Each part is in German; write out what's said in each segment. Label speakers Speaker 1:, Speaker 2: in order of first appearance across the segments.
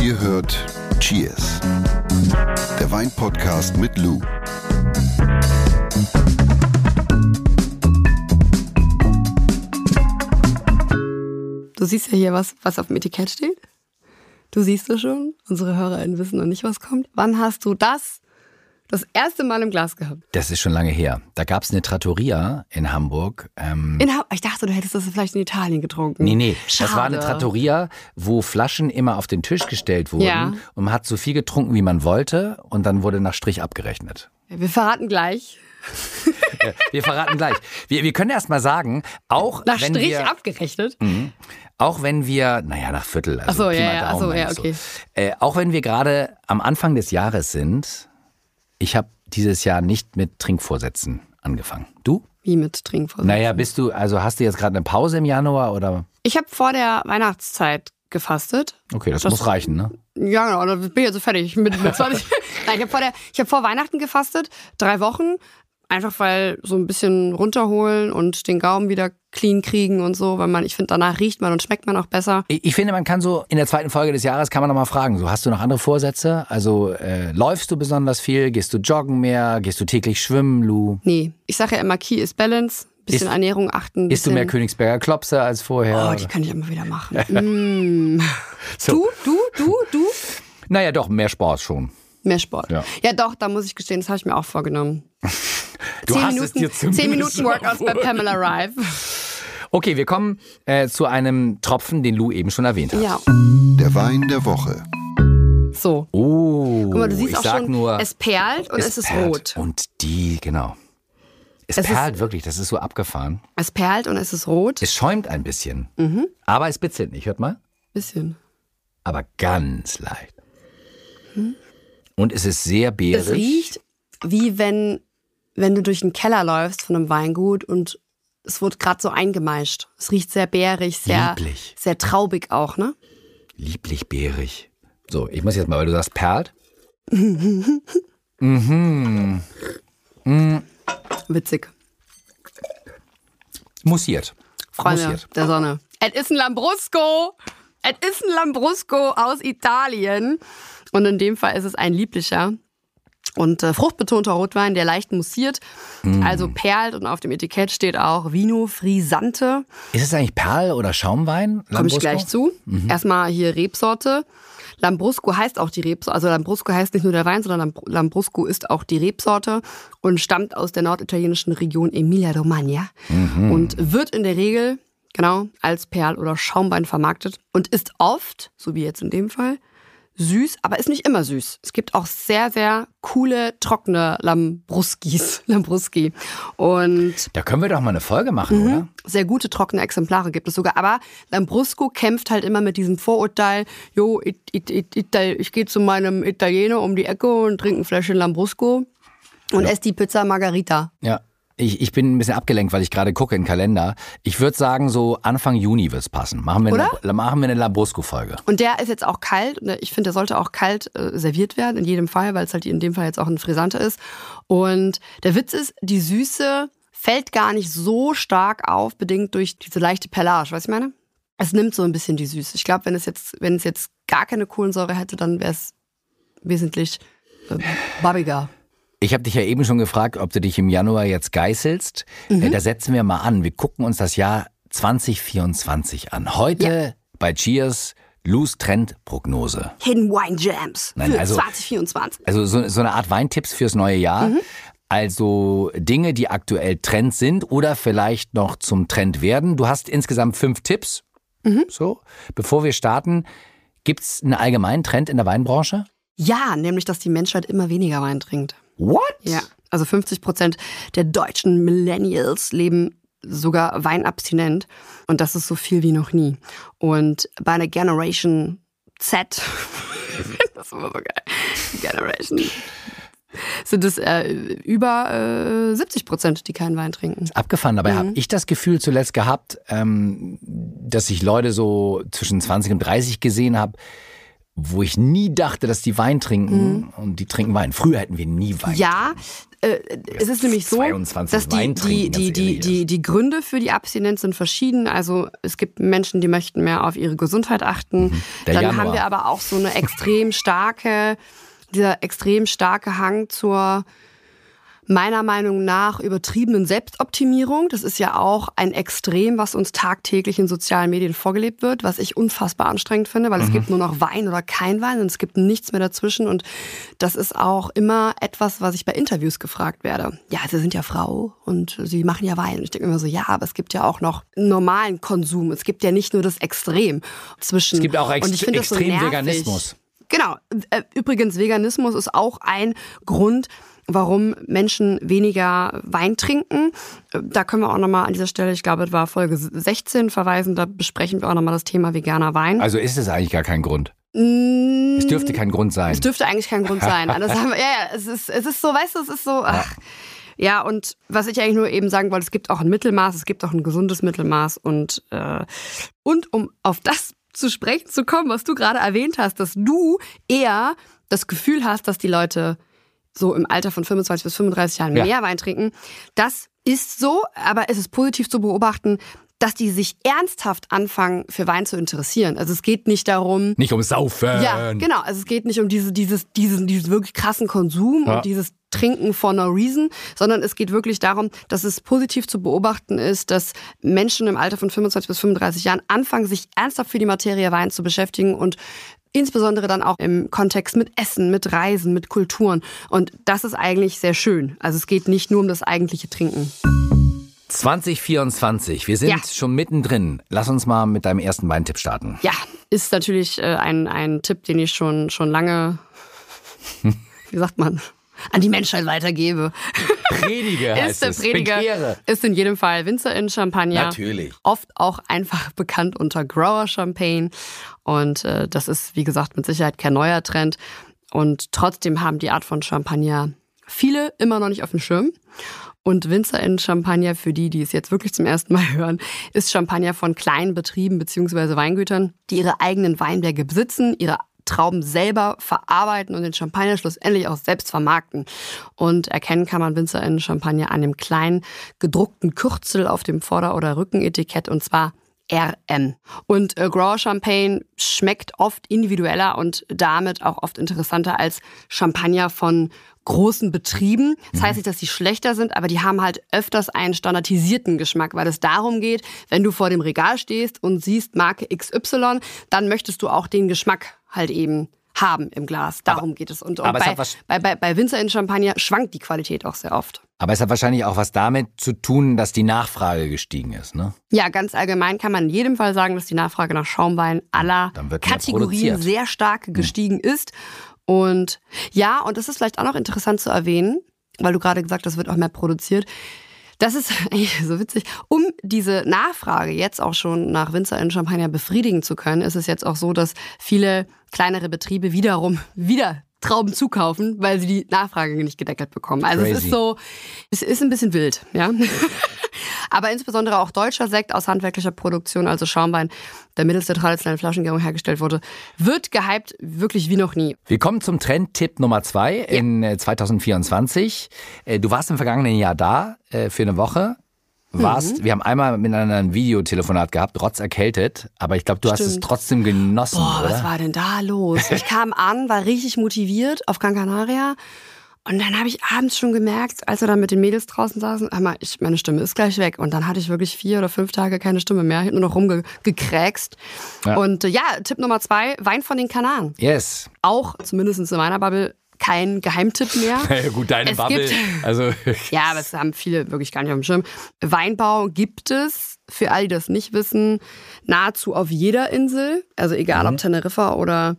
Speaker 1: Ihr hört Cheers, der Weinpodcast mit Lou.
Speaker 2: Du siehst ja hier was, was auf dem Etikett steht. Du siehst es schon. Unsere HörerInnen wissen noch nicht, was kommt. Wann hast du das das erste Mal im Glas gehabt?
Speaker 3: Das ist schon lange her. Da gab es eine Trattoria in Hamburg. Ähm,
Speaker 2: In ha ich dachte, du hättest das vielleicht in Italien getrunken.
Speaker 3: nee, nee,
Speaker 2: Schade.
Speaker 3: das war eine Trattoria, wo Flaschen immer auf den Tisch gestellt wurden
Speaker 2: Ja.
Speaker 3: und man hat so viel getrunken, wie man wollte und dann wurde nach Strich abgerechnet.
Speaker 2: Wir verraten gleich.
Speaker 3: Wir verraten gleich. Wir, wir können erst mal sagen, auch
Speaker 2: Nach
Speaker 3: wenn
Speaker 2: Strich
Speaker 3: wir,
Speaker 2: abgerechnet.
Speaker 3: auch wenn wir, naja, nach Viertel, also
Speaker 2: so, ja, ja,
Speaker 3: Daumen
Speaker 2: so, ja, okay.
Speaker 3: Äh, auch wenn wir gerade am Anfang des Jahres sind, ich habe dieses Jahr nicht mit Trinkvorsätzen angefangen. Du?
Speaker 2: Wie mit Trinkvorsatz.
Speaker 3: Naja, bist du, also hast du jetzt gerade eine Pause im Januar oder?
Speaker 2: Ich habe vor der Weihnachtszeit gefastet.
Speaker 3: Okay, das,
Speaker 2: Das-
Speaker 3: muss reichen, ne?
Speaker 2: Ja, genau, da bin ich jetzt so fertig mit, mit 20. Nein, ich habe vor, der- ich hab vor Weihnachten gefastet, drei Wochen. Einfach weil so ein bisschen runterholen und den Gaumen wieder clean kriegen und so, weil man, ich finde, danach riecht man und schmeckt man auch besser.
Speaker 3: Ich ich finde, man kann so in der zweiten Folge des Jahres kann man noch mal fragen, so hast du noch andere Vorsätze? Also äh, läufst du besonders viel? Gehst du joggen mehr? Gehst du täglich schwimmen, Lu?
Speaker 2: Nee, ich sage ja immer, Key ist Balance, bisschen
Speaker 3: Isst-
Speaker 2: Ernährung achten.
Speaker 3: Isst du mehr Königsberger Klopse als vorher?
Speaker 2: Oh, die kann ich immer wieder machen. mm.
Speaker 3: So.
Speaker 2: Du, du, du, du?
Speaker 3: naja, doch, mehr Sport schon.
Speaker 2: Mehr Sport.
Speaker 3: Ja.
Speaker 2: Ja, doch, da muss ich gestehen, das habe ich mir auch vorgenommen.
Speaker 3: Du
Speaker 2: zehn
Speaker 3: hast es
Speaker 2: Minuten,
Speaker 3: dir zumindest
Speaker 2: zehn Minuten Workouts bei Pamela Rive.
Speaker 3: Okay, wir kommen äh, zu einem Tropfen, den Lou eben schon erwähnt hat.
Speaker 2: Ja,
Speaker 1: Der Wein der Woche.
Speaker 2: so.
Speaker 3: Oh,
Speaker 2: Guck mal, du siehst
Speaker 3: ich
Speaker 2: auch
Speaker 3: sag
Speaker 2: schon,
Speaker 3: nur,
Speaker 2: es perlt und es, ist
Speaker 3: perlt.
Speaker 2: rot.
Speaker 3: Und die, genau. Es,
Speaker 2: Es ist-
Speaker 3: perlt wirklich, das ist so abgefahren.
Speaker 2: Es perlt und es ist rot.
Speaker 3: Es schäumt ein bisschen.
Speaker 2: Mhm.
Speaker 3: Aber es bitzelt nicht, hört mal.
Speaker 2: Bisschen.
Speaker 3: Aber ganz leicht. Und es ist sehr beerig.
Speaker 2: Es riecht wie wenn, wenn du durch den Keller läufst von einem Weingut und es wird gerade so eingemeischt. Es riecht sehr bärig, sehr,
Speaker 3: Lieblich.
Speaker 2: sehr traubig auch, ne?
Speaker 3: Lieblich beerig. So, ich muss jetzt mal, weil du sagst perlt.
Speaker 2: Witzig.
Speaker 3: Mussiert.
Speaker 2: Freunde
Speaker 3: Mussiert.
Speaker 2: der Sonne. Es ist ein Lambrusco. Es ist ein Lambrusco aus Italien. Und in dem Fall ist es ein lieblicher und äh, fruchtbetonter Rotwein, der leicht mussiert,
Speaker 3: Mm.
Speaker 2: also perlt und auf dem Etikett steht auch Vino Frisante.
Speaker 3: Ist es eigentlich Perl oder Schaumwein?
Speaker 2: Komme ich gleich zu. Erstmal hier Rebsorte. Lambrusco heißt auch die Rebsorte, also Lambrusco heißt nicht nur der Wein, sondern Lamb- Lambrusco ist auch die Rebsorte und stammt aus der norditalienischen Region Emilia-Romagna und wird in der Regel genau als Perl- oder Schaumwein vermarktet und ist oft, so wie jetzt in dem Fall, süß, aber ist nicht immer süß. Es gibt auch sehr, sehr coole, trockene Lambruskis, Lambruski. Und
Speaker 3: Da können wir doch mal eine Folge machen,
Speaker 2: Mhm.
Speaker 3: oder?
Speaker 2: sehr gute trockene Exemplare gibt es sogar. Aber Lambrusco kämpft halt immer mit diesem Vorurteil, jo, ich, ich, ich, Ital- ich gehe zu meinem Italiener um die Ecke und trinke ein Fläschchen Lambrusco und esse die Pizza Margarita.
Speaker 3: Ja. Ich, ich bin ein bisschen abgelenkt, weil ich gerade gucke in den Kalender. Ich würde sagen, so Anfang Juni wird's passen. Machen wir
Speaker 2: Oder?
Speaker 3: eine, machen wir eine Lambrusco-Folge.
Speaker 2: Und der ist jetzt auch kalt. Und ich finde, der sollte auch kalt äh, serviert werden, in jedem Fall, weil es halt in dem Fall jetzt auch ein Frisante ist. Und der Witz ist, die Süße fällt gar nicht so stark auf, bedingt durch diese leichte Perlage. Weißt du, was ich meine? Es nimmt so ein bisschen die Süße. Ich glaube, wenn es jetzt, wenn es jetzt gar keine Kohlensäure hätte, dann wäre es wesentlich äh, babbiger.
Speaker 3: Ich habe dich ja eben schon gefragt, ob du dich im Januar jetzt geißelst.
Speaker 2: Mhm.
Speaker 3: Äh, Da setzen wir mal an. Wir gucken uns das Jahr 2024 an. Heute bei Cheers Loose Trend Prognose.
Speaker 2: Hidden Wine Jams
Speaker 3: Nein,
Speaker 2: für
Speaker 3: also-
Speaker 2: 2024.
Speaker 3: Also so, so eine Art Weintipps fürs neue Jahr.
Speaker 2: Mhm.
Speaker 3: Also Dinge, die aktuell Trend sind oder vielleicht noch zum Trend werden. Du hast insgesamt fünf Tipps.
Speaker 2: Mhm.
Speaker 3: So, bevor wir starten, gibt's einen allgemeinen Trend in der Weinbranche?
Speaker 2: Ja, nämlich, dass die Menschheit immer weniger Wein trinkt.
Speaker 3: What?
Speaker 2: Ja, also 50 Prozent der deutschen Millennials leben sogar weinabstinent und das ist so viel wie noch nie. Und bei einer Generation Z, das ist immer so geil, Generation, sind es äh, über äh, 70 Prozent, die keinen Wein trinken.
Speaker 3: Abgefahren. Dabei
Speaker 2: Mhm.
Speaker 3: habe ich das Gefühl zuletzt gehabt, ähm, dass ich Leute so zwischen 20 und 30 gesehen habe, wo ich nie dachte, dass die Wein trinken und die trinken Wein. Früher hätten wir nie Wein.
Speaker 2: Ja, äh, es ist nämlich so,
Speaker 3: 22
Speaker 2: dass die, die, die, die, die, die Gründe für die Abstinenz sind verschieden. Also es gibt Menschen, die möchten mehr auf ihre Gesundheit achten.
Speaker 3: Mhm.
Speaker 2: Dann
Speaker 3: Januar.
Speaker 2: haben wir aber auch so eine extrem starke, dieser extrem starke Hang zur meiner Meinung nach übertriebenen Selbstoptimierung. Das ist ja auch ein Extrem, was uns tagtäglich in sozialen Medien vorgelebt wird, was ich unfassbar anstrengend finde, weil es gibt nur noch Wein oder kein Wein und es gibt nichts mehr dazwischen. Und das ist auch immer etwas, was ich bei Interviews gefragt werde. Ja, Sie sind ja Frau und Sie machen ja Wein. Und ich denke immer so, ja, aber es gibt ja auch noch normalen Konsum. Es gibt ja nicht nur das Extrem zwischen.
Speaker 3: Es gibt auch
Speaker 2: Und
Speaker 3: Ext
Speaker 2: ich finde das so
Speaker 3: extrem. Veganismus.
Speaker 2: Genau. Äh, Übrigens, Veganismus ist auch ein Grund, warum Menschen weniger Wein trinken. Da können wir auch nochmal an dieser Stelle, ich glaube, es war Folge 16 verweisen, da besprechen wir auch nochmal das Thema veganer Wein.
Speaker 3: Also ist es eigentlich gar kein Grund.
Speaker 2: Mm,
Speaker 3: Es dürfte kein Grund sein.
Speaker 2: es dürfte eigentlich kein Grund sein. Das haben wir, ja, ja, es ist, es ist so, weißt du, es ist so. Ach. Ja, und was ich eigentlich nur eben sagen wollte, es gibt auch ein Mittelmaß, es gibt auch ein gesundes Mittelmaß und, äh, und um auf das zu sprechen zu kommen, was du gerade erwähnt hast, dass du eher das Gefühl hast, dass die Leute so im Alter von 25 bis 35 Jahren
Speaker 3: Ja.
Speaker 2: mehr Wein trinken. Das ist so, aber es ist positiv zu beobachten, dass die sich ernsthaft anfangen, für Wein zu interessieren. Also es geht nicht darum,
Speaker 3: Nicht um Saufen.
Speaker 2: ja, genau. Also es geht nicht um diese, dieses, diesen, diesen wirklich krassen Konsum
Speaker 3: Ja.
Speaker 2: und dieses Trinken for no reason, sondern es geht wirklich darum, dass es positiv zu beobachten ist, dass Menschen im Alter von 25 bis 35 Jahren anfangen, sich ernsthaft für die Materie Wein zu beschäftigen und insbesondere dann auch im Kontext mit Essen, mit Reisen, mit Kulturen. Und das ist eigentlich sehr schön. Also es geht nicht nur um das eigentliche Trinken.
Speaker 3: 2024, wir sind
Speaker 2: Ja.
Speaker 3: schon mittendrin. Lass uns mal mit deinem ersten Weintipp starten.
Speaker 2: Ja, ist natürlich äh, ein, ein Tipp, den ich schon, schon lange, wie sagt man, an die Menschheit weitergebe.
Speaker 3: Predige heißt
Speaker 2: ist der
Speaker 3: es.
Speaker 2: Prediger,
Speaker 3: Bekehre.
Speaker 2: ist in jedem Fall Winzer in Champagner.
Speaker 3: Natürlich.
Speaker 2: Oft auch einfach bekannt unter Grower Champagne. Und äh, das ist, wie gesagt, mit Sicherheit kein neuer Trend. Und trotzdem haben die Art von Champagner viele immer noch nicht auf dem Schirm. Und Winzer in Champagner, für die, die es jetzt wirklich zum ersten Mal hören, ist Champagner von kleinen Betrieben bzw. Weingütern, die ihre eigenen Weinberge besitzen, ihre Trauben selber verarbeiten und den Champagner schlussendlich auch selbst vermarkten. Und erkennen kann man Winzer in Champagner an dem kleinen gedruckten Kürzel auf dem Vorder- oder Rückenetikett und zwar RM. Und äh, Grower Champagne schmeckt oft individueller und damit auch oft interessanter als Champagner von großen Betrieben. Das heißt nicht, dass die schlechter sind, aber die haben halt öfters einen standardisierten Geschmack, weil es darum geht, wenn du vor dem Regal stehst und siehst Marke XY, dann möchtest du auch den Geschmack halt eben haben im Glas. Darum geht es. Und, und
Speaker 3: aber es
Speaker 2: bei, bei, bei, bei Winzer in Champagner schwankt die Qualität auch sehr oft.
Speaker 3: Aber es hat wahrscheinlich auch was damit zu tun, dass die Nachfrage gestiegen ist, ne?
Speaker 2: Ja, ganz allgemein kann man in jedem Fall sagen, dass die Nachfrage nach Schaumwein aller Kategorien sehr stark gestiegen ist. Und ja, und das ist vielleicht auch noch interessant zu erwähnen, weil du gerade gesagt hast, wird auch mehr produziert. Das ist eigentlich so witzig. Um diese Nachfrage jetzt auch schon nach Winzer in Champagner befriedigen zu können, ist es jetzt auch so, dass viele kleinere Betriebe wiederum wieder Trauben zukaufen, weil sie die Nachfrage nicht gedeckelt bekommen. Also es
Speaker 3: Crazy.
Speaker 2: ist so, es ist ein bisschen wild, ja. Aber insbesondere auch deutscher Sekt aus handwerklicher Produktion, also Schaumwein, der mittels der traditionellen Flaschengärung hergestellt wurde, wird gehypt wirklich wie noch nie.
Speaker 3: Wir kommen zum Trendtipp Nummer zwei in äh, 2024. Äh, Du warst im vergangenen Jahr da äh, für eine Woche. Warst, wir haben einmal miteinander ein Videotelefonat gehabt, trotz erkältet, aber ich glaube, du hast es
Speaker 2: Stimmt.
Speaker 3: trotzdem genossen,
Speaker 2: Boah,
Speaker 3: oder?
Speaker 2: was war denn da los? Ich kam an, war richtig motiviert auf Gran Canaria. Und dann habe ich abends schon gemerkt, als wir dann mit den Mädels draußen saßen, hör mal, ich, meine Stimme ist gleich weg. Und dann hatte ich wirklich vier oder fünf Tage keine Stimme mehr. Hab nur noch rumgekräkst.
Speaker 3: Ja.
Speaker 2: Und äh, ja, Tipp Nummer zwei, Wein von den Kanaren.
Speaker 3: yes.
Speaker 2: Auch, zumindest in meiner Bubble, kein Geheimtipp mehr.
Speaker 3: Ja, gut, deine
Speaker 2: Es
Speaker 3: Bubble.
Speaker 2: gibt-
Speaker 3: Also,
Speaker 2: Ja, aber es haben viele wirklich gar nicht auf dem Schirm. Weinbau gibt es, für all die das nicht wissen, nahezu auf jeder Insel. Also egal ob Teneriffa oder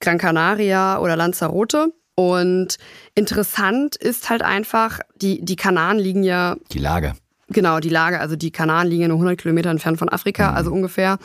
Speaker 2: Gran Canaria oder Lanzarote. Und interessant ist halt einfach, die, die Kanaren liegen ja
Speaker 3: die Lage.
Speaker 2: Genau, die Lage, also die Kanaren liegen ja nur 100 Kilometer entfernt von Afrika, also ungefähr.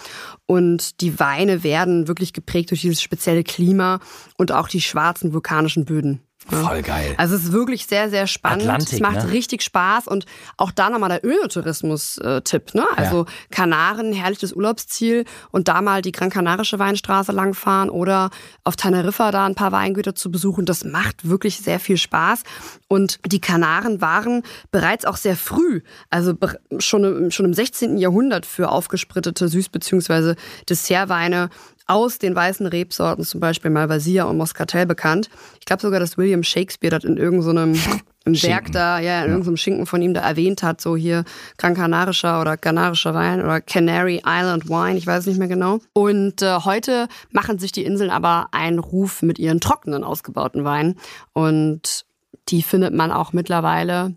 Speaker 2: Und die Weine werden wirklich geprägt durch dieses spezielle Klima und auch die schwarzen vulkanischen Böden.
Speaker 3: Voll geil.
Speaker 2: Also es ist wirklich sehr, sehr spannend.
Speaker 3: Atlantik,
Speaker 2: es macht
Speaker 3: ne?
Speaker 2: richtig Spaß und auch da nochmal der Öltourismus-Tipp. Ne? Also Kanaren, herrliches Urlaubsziel und da mal die Gran Canarische Weinstraße langfahren oder auf Teneriffa da ein paar Weingüter zu besuchen. Das macht wirklich sehr viel Spaß. Und die Kanaren waren bereits auch sehr früh, also schon im, schon im 16. Jahrhundert für aufgesprittete Süß- bzw. Dessertweine aus den weißen Rebsorten, zum Beispiel Malvasia und Moscatel bekannt. Ich glaube sogar, dass William Shakespeare das in irgendeinem im Werk da, ja, in irgendeinem Schinken von ihm da erwähnt hat, so hier Gran Canarischer oder Kanarischer Wein oder Canary Island Wine, ich weiß nicht mehr genau. Und äh, heute machen sich die Inseln aber einen Ruf mit ihren trockenen, ausgebauten Weinen. Und die findet man auch mittlerweile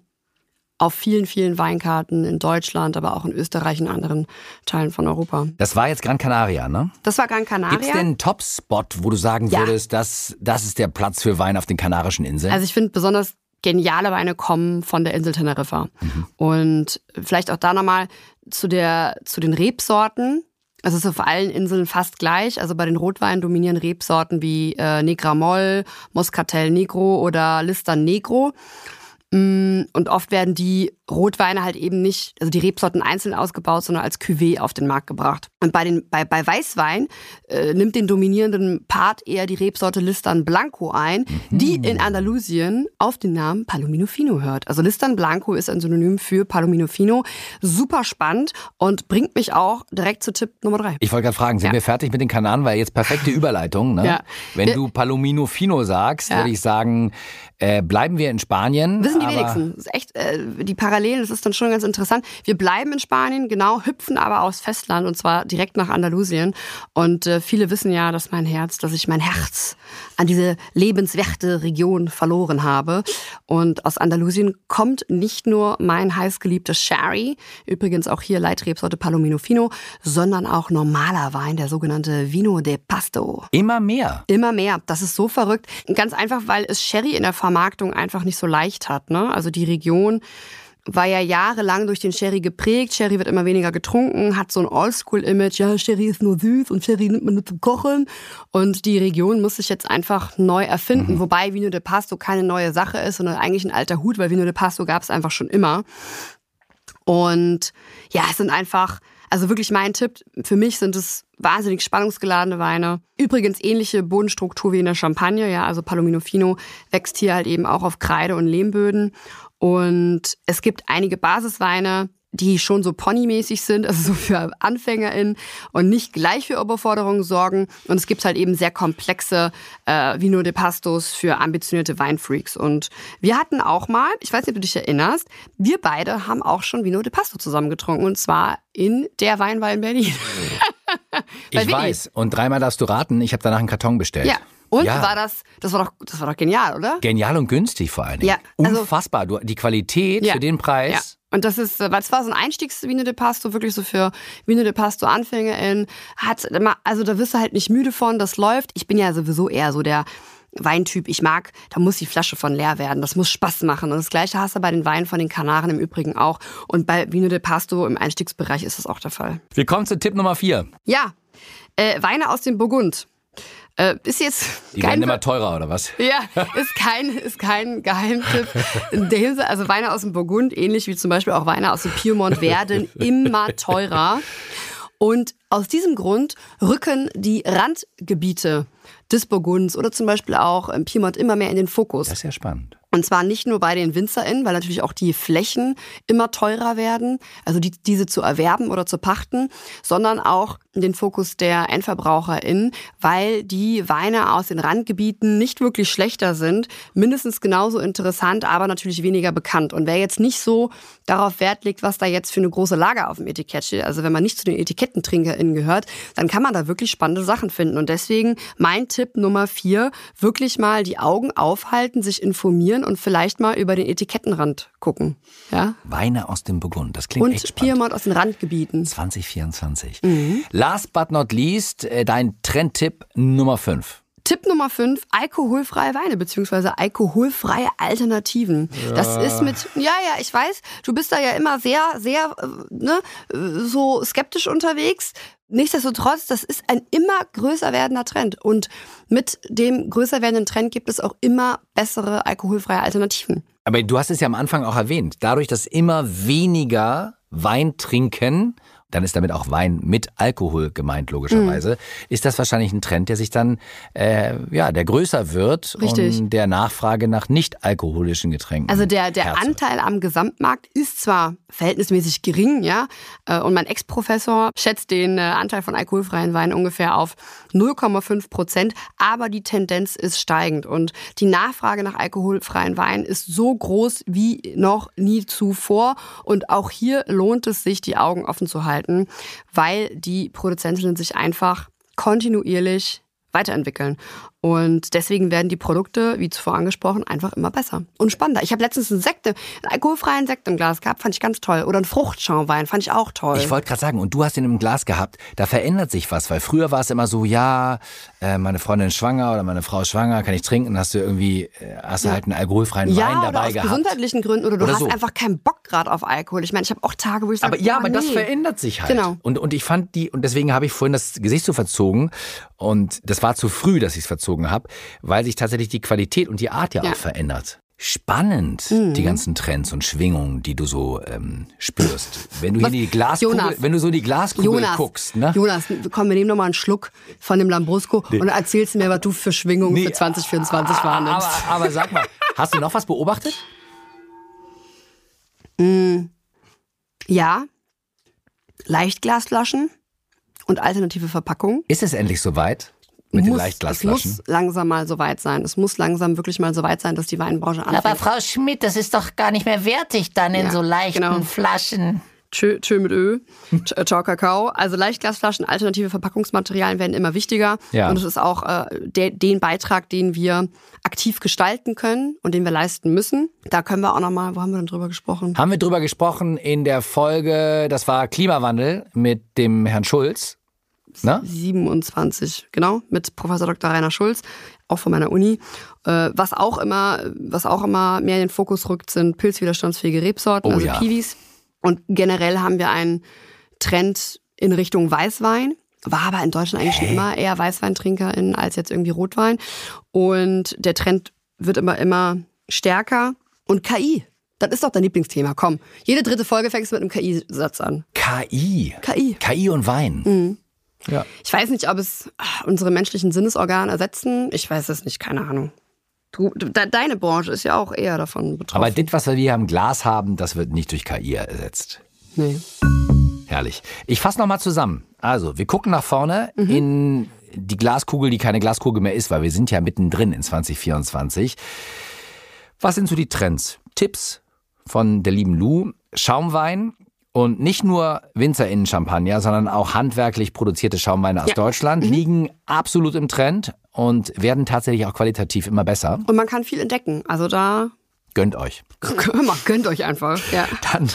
Speaker 2: auf vielen, vielen Weinkarten in Deutschland, aber auch in Österreich und anderen Teilen von Europa.
Speaker 3: Das war jetzt Gran Canaria, ne?
Speaker 2: Das war Gran Canaria.
Speaker 3: Gibt es denn einen Top-Spot, wo du sagen
Speaker 2: Ja.
Speaker 3: würdest, dass das ist der Platz für Wein auf den Kanarischen Inseln?
Speaker 2: Also ich finde besonders geniale Weine kommen von der Insel Teneriffa. Und vielleicht auch da nochmal zu, der, zu den Rebsorten. Es ist auf allen Inseln fast gleich. Also bei den Rotweinen dominieren Rebsorten wie äh, Negramol, Moscatel Negro oder Listan Negro. Mm, Und oft werden die Rotweine halt eben nicht, also die Rebsorten einzeln ausgebaut, sondern als Cuvée auf den Markt gebracht. Und bei, den, bei, bei Weißwein äh, nimmt den dominierenden Part eher die Rebsorte Listan Blanco ein, die in Andalusien auf den Namen Palomino Fino hört. Also Listan Blanco ist ein Synonym für Palomino Fino. Super spannend und bringt mich auch direkt zu Tipp Nummer drei.
Speaker 3: Ich wollte gerade fragen, sind
Speaker 2: Ja.
Speaker 3: wir fertig mit den Kanaren? Weil jetzt perfekte Überleitung. Ne?
Speaker 2: Ja.
Speaker 3: Wenn du Palomino Fino sagst,
Speaker 2: Ja.
Speaker 3: würde ich sagen, äh, bleiben wir in Spanien.
Speaker 2: Wissen die wenigsten. Das ist echt, äh, die Parallelen, das ist dann schon ganz interessant. Wir bleiben in Spanien, genau, hüpfen aber aufs Festland und zwar direkt nach Andalusien. Und äh, viele wissen ja, dass mein Herz, dass ich mein Herz an diese lebenswerte Region verloren habe. Und aus Andalusien kommt nicht nur mein heißgeliebtes Sherry, übrigens auch hier Leitrebsorte Palomino Fino, sondern auch normaler Wein, der sogenannte Vino de Pasto.
Speaker 3: Immer mehr.
Speaker 2: Immer mehr. Das ist so verrückt. Ganz einfach, weil es Sherry in der Vermarktung einfach nicht so leicht hat. Ne? Also die Region war ja jahrelang durch den Sherry geprägt. Sherry wird immer weniger getrunken, hat so ein Oldschool-Image. Ja, Sherry ist nur süß und Sherry nimmt man nur zum Kochen. Und die Region muss sich jetzt einfach neu erfinden. Wobei Vino de Pasto keine neue Sache ist, sondern eigentlich ein alter Hut, weil Vino de Pasto gab es einfach schon immer. Und ja, es sind einfach, also wirklich mein Tipp, für mich sind es wahnsinnig spannungsgeladene Weine. Übrigens ähnliche Bodenstruktur wie in der Champagne, ja, also Palomino Fino wächst hier halt eben auch auf Kreide- und Lehmböden. Und es gibt einige Basisweine, die schon so ponymäßig sind, also so für AnfängerInnen und nicht gleich für Überforderungen sorgen. Und es gibt halt eben sehr komplexe äh, Vino de Pastos für ambitionierte Weinfreaks. Und wir hatten auch mal, ich weiß nicht, ob du dich erinnerst, wir beide haben auch schon Vino de Pasto zusammen getrunken und zwar in der Weinwahl in Berlin.
Speaker 3: Ich weiß. Und dreimal darfst du raten, ich habe danach einen Karton bestellt.
Speaker 2: Ja. Und
Speaker 3: Ja.
Speaker 2: war das, das war doch, das war doch genial, oder?
Speaker 3: Genial und günstig vor allen Dingen.
Speaker 2: Ja, also-
Speaker 3: Unfassbar. Du, die Qualität
Speaker 2: Ja.
Speaker 3: für den Preis.
Speaker 2: Ja. Und das ist, weil es war so ein Einstiegs-Vino de Pasto, wirklich so für Vino de Pasto AnfängerInnen. Hat also da wirst du halt nicht müde von, das läuft. Ich bin ja sowieso eher so der Weintyp. Ich mag, da muss die Flasche von leer werden. Das muss Spaß machen. Und das Gleiche hast du bei den Weinen von den Kanaren im Übrigen auch. Und bei Vino de Pasto im Einstiegsbereich ist das auch der Fall.
Speaker 3: Wir kommen zu Tipp Nummer vier.
Speaker 2: Ja, äh, Weine aus dem Burgund. Äh, ist jetzt
Speaker 3: Die
Speaker 2: kein
Speaker 3: werden immer teurer, oder was?
Speaker 2: ja, ist kein, ist kein Geheimtipp. Also Weine aus dem Burgund, ähnlich wie zum Beispiel auch Weine aus dem Piemont, werden immer teurer. Und aus diesem Grund rücken die Randgebiete des Burgunds oder zum Beispiel auch im Piemont immer mehr in den Fokus.
Speaker 3: Das ist ja spannend.
Speaker 2: Und zwar nicht nur bei den WinzerInnen, weil natürlich auch die Flächen immer teurer werden, also die, diese zu erwerben oder zu pachten, sondern auch den Fokus der EndverbraucherInnen, weil die Weine aus den Randgebieten nicht wirklich schlechter sind, mindestens genauso interessant, aber natürlich weniger bekannt. Und wer jetzt nicht so darauf Wert legt, was da jetzt für eine große Lage auf dem Etikett steht, also wenn man nicht zu den EtikettenTrinkerInnen gehört, dann kann man da wirklich spannende Sachen finden. Und deswegen mein Tipp Nummer vier, wirklich mal die Augen aufhalten, sich informieren und vielleicht mal über den Etikettenrand gucken. Ja?
Speaker 3: Weine aus dem Burgund. Das klingt echt
Speaker 2: Und
Speaker 3: spannend.
Speaker 2: Piemont aus den Randgebieten.
Speaker 3: 2024.
Speaker 2: Mhm.
Speaker 3: Last but not least, äh, dein Trendtipp Nummer 5.
Speaker 2: Tipp Nummer 5, alkoholfreie Weine beziehungsweise alkoholfreie Alternativen. Das ist mit, ja, ja, ich weiß, du bist da ja immer sehr, sehr äh, ne, so skeptisch unterwegs. Nichtsdestotrotz, das ist ein immer größer werdender Trend. Und mit dem größer werdenden Trend gibt es auch immer bessere alkoholfreie Alternativen.
Speaker 3: Aber du hast es ja am Anfang auch erwähnt. Dadurch, dass immer weniger Wein trinken, dann ist damit auch Wein mit Alkohol gemeint, logischerweise,
Speaker 2: Mhm.
Speaker 3: ist das wahrscheinlich ein Trend, der sich dann, äh, ja, der größer wird
Speaker 2: Richtig.
Speaker 3: und der Nachfrage nach nicht alkoholischen Getränken.
Speaker 2: Also der, der
Speaker 3: Herz wird.
Speaker 2: Anteil am Gesamtmarkt ist zwar verhältnismäßig gering, ja, äh, und mein Ex-Professor schätzt den äh, Anteil von alkoholfreien Weinen ungefähr auf 0,5 Prozent, aber die Tendenz ist steigend und die Nachfrage nach alkoholfreien Weinen ist so groß wie noch nie zuvor und auch hier lohnt es sich, die Augen offen zu halten, weil die Produzentinnen sich einfach kontinuierlich weiterentwickeln. Und deswegen werden die Produkte, wie zuvor angesprochen, einfach immer besser und spannender. Ich habe letztens einen Sekt, einen alkoholfreien Sekt im Glas gehabt, fand ich ganz toll. Oder einen Fruchtschaumwein, fand ich auch toll.
Speaker 3: Ich wollte gerade sagen, und du hast ihn im Glas gehabt, da verändert sich was, weil früher war es immer so, ja, äh, meine Freundin ist schwanger oder meine Frau ist schwanger, kann ich trinken, hast du irgendwie, äh, hast du halt einen alkoholfreien
Speaker 2: ja,
Speaker 3: Wein
Speaker 2: oder
Speaker 3: dabei
Speaker 2: aus
Speaker 3: gehabt.
Speaker 2: gesundheitlichen Gründen oder du
Speaker 3: Oder
Speaker 2: hast
Speaker 3: so.
Speaker 2: einfach keinen Bock gerade auf Alkohol. Ich meine, ich habe auch Tage, wo ich sage,
Speaker 3: Aber ja,
Speaker 2: boah,
Speaker 3: aber das
Speaker 2: nee.
Speaker 3: verändert sich halt.
Speaker 2: Genau.
Speaker 3: Und, und ich fand die, und deswegen habe ich vorhin das Gesicht so verzogen. Und das war zu früh, dass ich es verzogen habe, weil sich tatsächlich die Qualität und die Art ja,
Speaker 2: Ja. Mhm.
Speaker 3: auch verändert. Spannend, die ganzen Trends und Schwingungen, die du so ähm, spürst. Wenn du hier in die Glaskugel,
Speaker 2: Jonas.
Speaker 3: wenn du so in die Glaskugel
Speaker 2: Jonas,
Speaker 3: guckst, ne?
Speaker 2: Jonas, komm, wir nehmen noch mal einen Schluck von dem Lambrusco und dann erzählst du mir, was du für Schwingungen
Speaker 3: Nee,
Speaker 2: für 2024 wahrnimmst.
Speaker 3: Aber, aber sag mal, hast du noch was beobachtet?
Speaker 2: Ja, Leichtglasflaschen und alternative Verpackungen.
Speaker 3: Ist es endlich soweit mit den
Speaker 2: muss,
Speaker 3: Leichtglasflaschen?
Speaker 2: Es muss langsam mal so weit sein. Es muss langsam wirklich mal so weit sein, dass die Weinbranche anfängt.
Speaker 4: Aber Frau Schmidt, das ist doch gar nicht mehr wertig dann in
Speaker 2: Ja,
Speaker 4: so leichten
Speaker 2: genau.
Speaker 4: Flaschen.
Speaker 2: Tschö, tschö mit Ö, äh, Ciao Kakao. Also Leichtglasflaschen, alternative Verpackungsmaterialien werden immer wichtiger.
Speaker 3: Ja.
Speaker 2: Und es ist auch äh, der, den Beitrag, den wir aktiv gestalten können und den wir leisten müssen. Da können wir auch nochmal, wo haben wir denn drüber gesprochen?
Speaker 3: Haben wir drüber gesprochen in der Folge, das war Klimawandel mit dem Herrn Schulz. Ne?
Speaker 2: 27, genau, mit Professor Dr. Rainer Schulz, auch von meiner Uni. Äh, was auch immer, was auch immer mehr in den Fokus rückt, sind pilzwiderstandsfähige Rebsorten,
Speaker 3: Oh
Speaker 2: also
Speaker 3: ja.
Speaker 2: Piwis. Und generell haben wir einen Trend in Richtung Weißwein. War aber in Deutschland eigentlich schon immer eher Weißweintrinkerin als jetzt irgendwie Rotwein. Und der Trend wird immer, immer stärker. Und KI, das ist doch dein Lieblingsthema. Komm, jede dritte Folge fängst du mit einem KI-Satz an.
Speaker 3: KI.
Speaker 2: KI.
Speaker 3: KI und Wein.
Speaker 2: Mhm.
Speaker 3: Ja.
Speaker 2: Ich weiß nicht, ob es ah, unsere menschlichen Sinnesorgane ersetzen. Ich weiß es nicht, keine Ahnung. Du, de, deine Branche ist ja auch eher davon betroffen.
Speaker 3: Aber das, was wir hier im Glas haben, das wird nicht durch KI ersetzt.
Speaker 2: nee.
Speaker 3: Herrlich. Ich fasse nochmal zusammen. Also, wir gucken nach vorne
Speaker 2: Mhm.
Speaker 3: in die Glaskugel, die keine Glaskugel mehr ist, weil wir sind ja mittendrin in 2024. Was sind so die Trends? Tipps von der lieben Lou. Schaumwein und nicht nur WinzerInnen Champagner, sondern auch handwerklich produzierte Schaumweine aus
Speaker 2: Ja. Mhm.
Speaker 3: Deutschland liegen absolut im Trend und werden tatsächlich auch qualitativ immer besser.
Speaker 2: Und man kann viel entdecken. Also da,
Speaker 3: Gönnt euch.
Speaker 2: gönnt euch einfach. Ja.
Speaker 3: Dann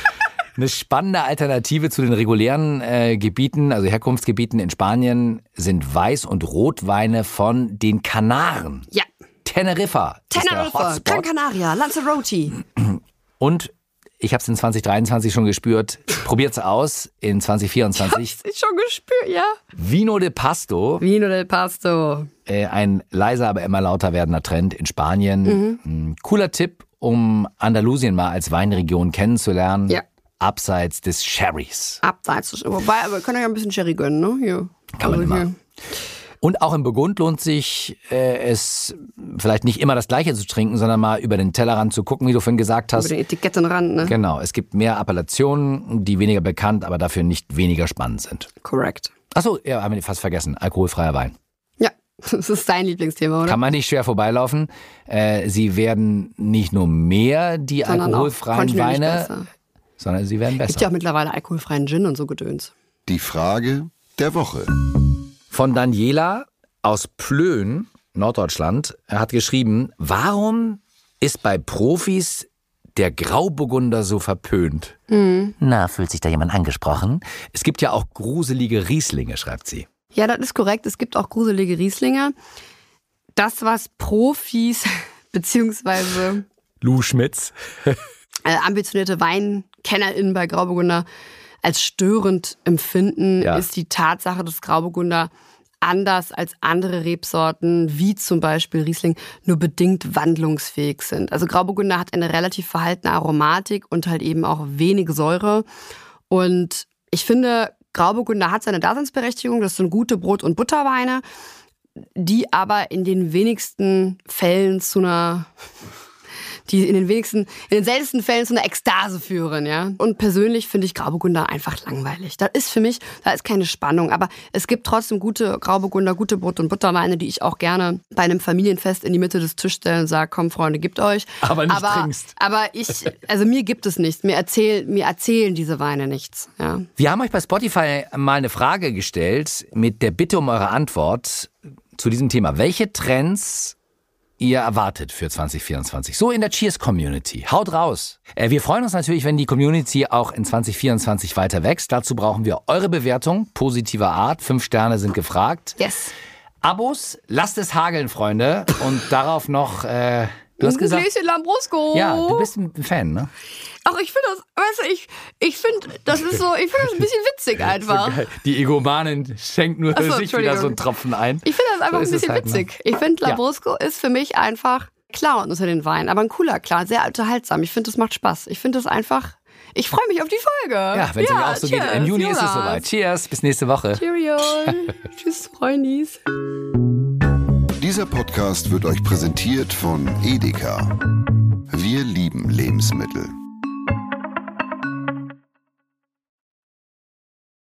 Speaker 3: eine spannende Alternative zu den regulären äh, Gebieten, also Herkunftsgebieten in Spanien, sind Weiß- und Rotweine von den Kanaren.
Speaker 2: ja.
Speaker 3: Teneriffa.
Speaker 2: Teneriffa. Gran Canaria, Lanzarote.
Speaker 3: Und ich habe es in 2023 schon gespürt. Probiert's aus in 2024.
Speaker 2: Ist schon gespürt, ja.
Speaker 3: Vino de Pasto,
Speaker 2: Vino del Pasto.
Speaker 3: äh, ein leiser, aber immer lauter werdender Trend in Spanien. Ein cooler Tipp, um Andalusien mal als Weinregion kennenzulernen.
Speaker 2: Ja.
Speaker 3: Abseits des Sherrys.
Speaker 2: Abseits. Wobei, aber wir können ja ein bisschen Sherry gönnen, ne? Hier.
Speaker 3: Kann man
Speaker 2: Also
Speaker 3: immer.
Speaker 2: hier.
Speaker 3: Und auch im Burgund lohnt sich äh, es vielleicht nicht immer das Gleiche zu trinken, sondern mal über den Tellerrand zu gucken, wie du vorhin gesagt
Speaker 2: Über
Speaker 3: hast.
Speaker 2: den Etikettenrand, ne?
Speaker 3: Genau, es gibt mehr Appellationen, die weniger bekannt, aber dafür nicht weniger spannend sind.
Speaker 2: Correct.
Speaker 3: Achso, ja, haben wir fast vergessen. Alkoholfreier Wein.
Speaker 2: Ja, das ist dein Lieblingsthema, oder?
Speaker 3: Kann man nicht schwer vorbeilaufen. Äh, sie werden nicht nur mehr, die
Speaker 2: Sondern
Speaker 3: alkoholfreien Weine,
Speaker 2: besser.
Speaker 3: sondern sie werden
Speaker 2: Gibt
Speaker 3: besser.
Speaker 2: ja auch mittlerweile alkoholfreien Gin und so Gedöns.
Speaker 1: Die Frage der Woche.
Speaker 3: Von Daniela aus Plön, Norddeutschland, er hat geschrieben, warum ist bei Profis der Grauburgunder so verpönt?
Speaker 4: Na, fühlt sich da jemand angesprochen?
Speaker 3: Es gibt ja auch gruselige Rieslinge, schreibt sie.
Speaker 2: Ja, das ist korrekt. Es gibt auch gruselige Rieslinge. das, was Profis beziehungsweise
Speaker 3: Lou Schmitz.
Speaker 2: äh, ambitionierte WeinkennerInnen bei Grauburgunder als störend empfinden,
Speaker 3: Ja.
Speaker 2: ist die Tatsache, dass Grauburgunder anders als andere Rebsorten, wie zum Beispiel Riesling, nur bedingt wandlungsfähig sind. Also Grauburgunder hat eine relativ verhaltene Aromatik und halt eben auch wenig Säure. Und ich finde, Grauburgunder hat seine Daseinsberechtigung. Das sind gute Brot- und Butterweine, die aber in den wenigsten Fällen zu einer die in den wenigsten, in den seltensten Fällen zu einer Ekstase führen, ja. Und persönlich finde ich Grauburgunder einfach langweilig. Das ist für mich, da ist keine Spannung. Aber es gibt trotzdem gute Grauburgunder, gute Brot- und Butterweine, die ich auch gerne bei einem Familienfest in die Mitte des Tisches stelle und sage, komm Freunde, gibt euch.
Speaker 3: Aber nicht
Speaker 2: aber,
Speaker 3: trinkst.
Speaker 2: Aber ich, also mir gibt es nichts. Mir, erzähl, mir erzählen diese Weine nichts, ja.
Speaker 3: Wir haben euch bei Spotify mal eine Frage gestellt mit der Bitte um eure Antwort zu diesem Thema. Welche Trends ihr erwartet für 2024? So in der Cheers Community. Haut raus. Äh, Wir freuen uns natürlich, wenn die Community auch in 2024 weiter wächst. Dazu brauchen wir eure Bewertung positiver Art. Fünf Sterne sind gefragt.
Speaker 2: Yes.
Speaker 3: Abos, lasst es hageln, Freunde. Und darauf noch, äh, du hast gesagt,
Speaker 2: Gläschen Lambrusco.
Speaker 3: ja, du bist ein Fan, ne?
Speaker 2: Ach, ich finde das, weißt du, ich, ich finde, das ist so, ich finde das ein bisschen witzig einfach.
Speaker 3: Die Egomanin schenkt nur
Speaker 2: so,
Speaker 3: sich wieder so einen. Tropfen ein.
Speaker 2: Ich finde das einfach
Speaker 3: So
Speaker 2: ein bisschen
Speaker 3: halt, ne?
Speaker 2: witzig. Ich finde,
Speaker 3: Ja.
Speaker 2: Lambrusco ist für mich einfach Clown unter den Weinen. Aber ein cooler Clown, sehr unterhaltsam. Ich finde, das macht Spaß. Ich finde das einfach, ich freue mich auf die Folge.
Speaker 3: Ja, wenn es euch auch so geht. Im Juni ist es soweit. Cheers, bis nächste Woche.
Speaker 2: Cheerio. Tschüss, Freundis.
Speaker 1: Dieser Podcast wird euch präsentiert von Edeka. Wir lieben Lebensmittel.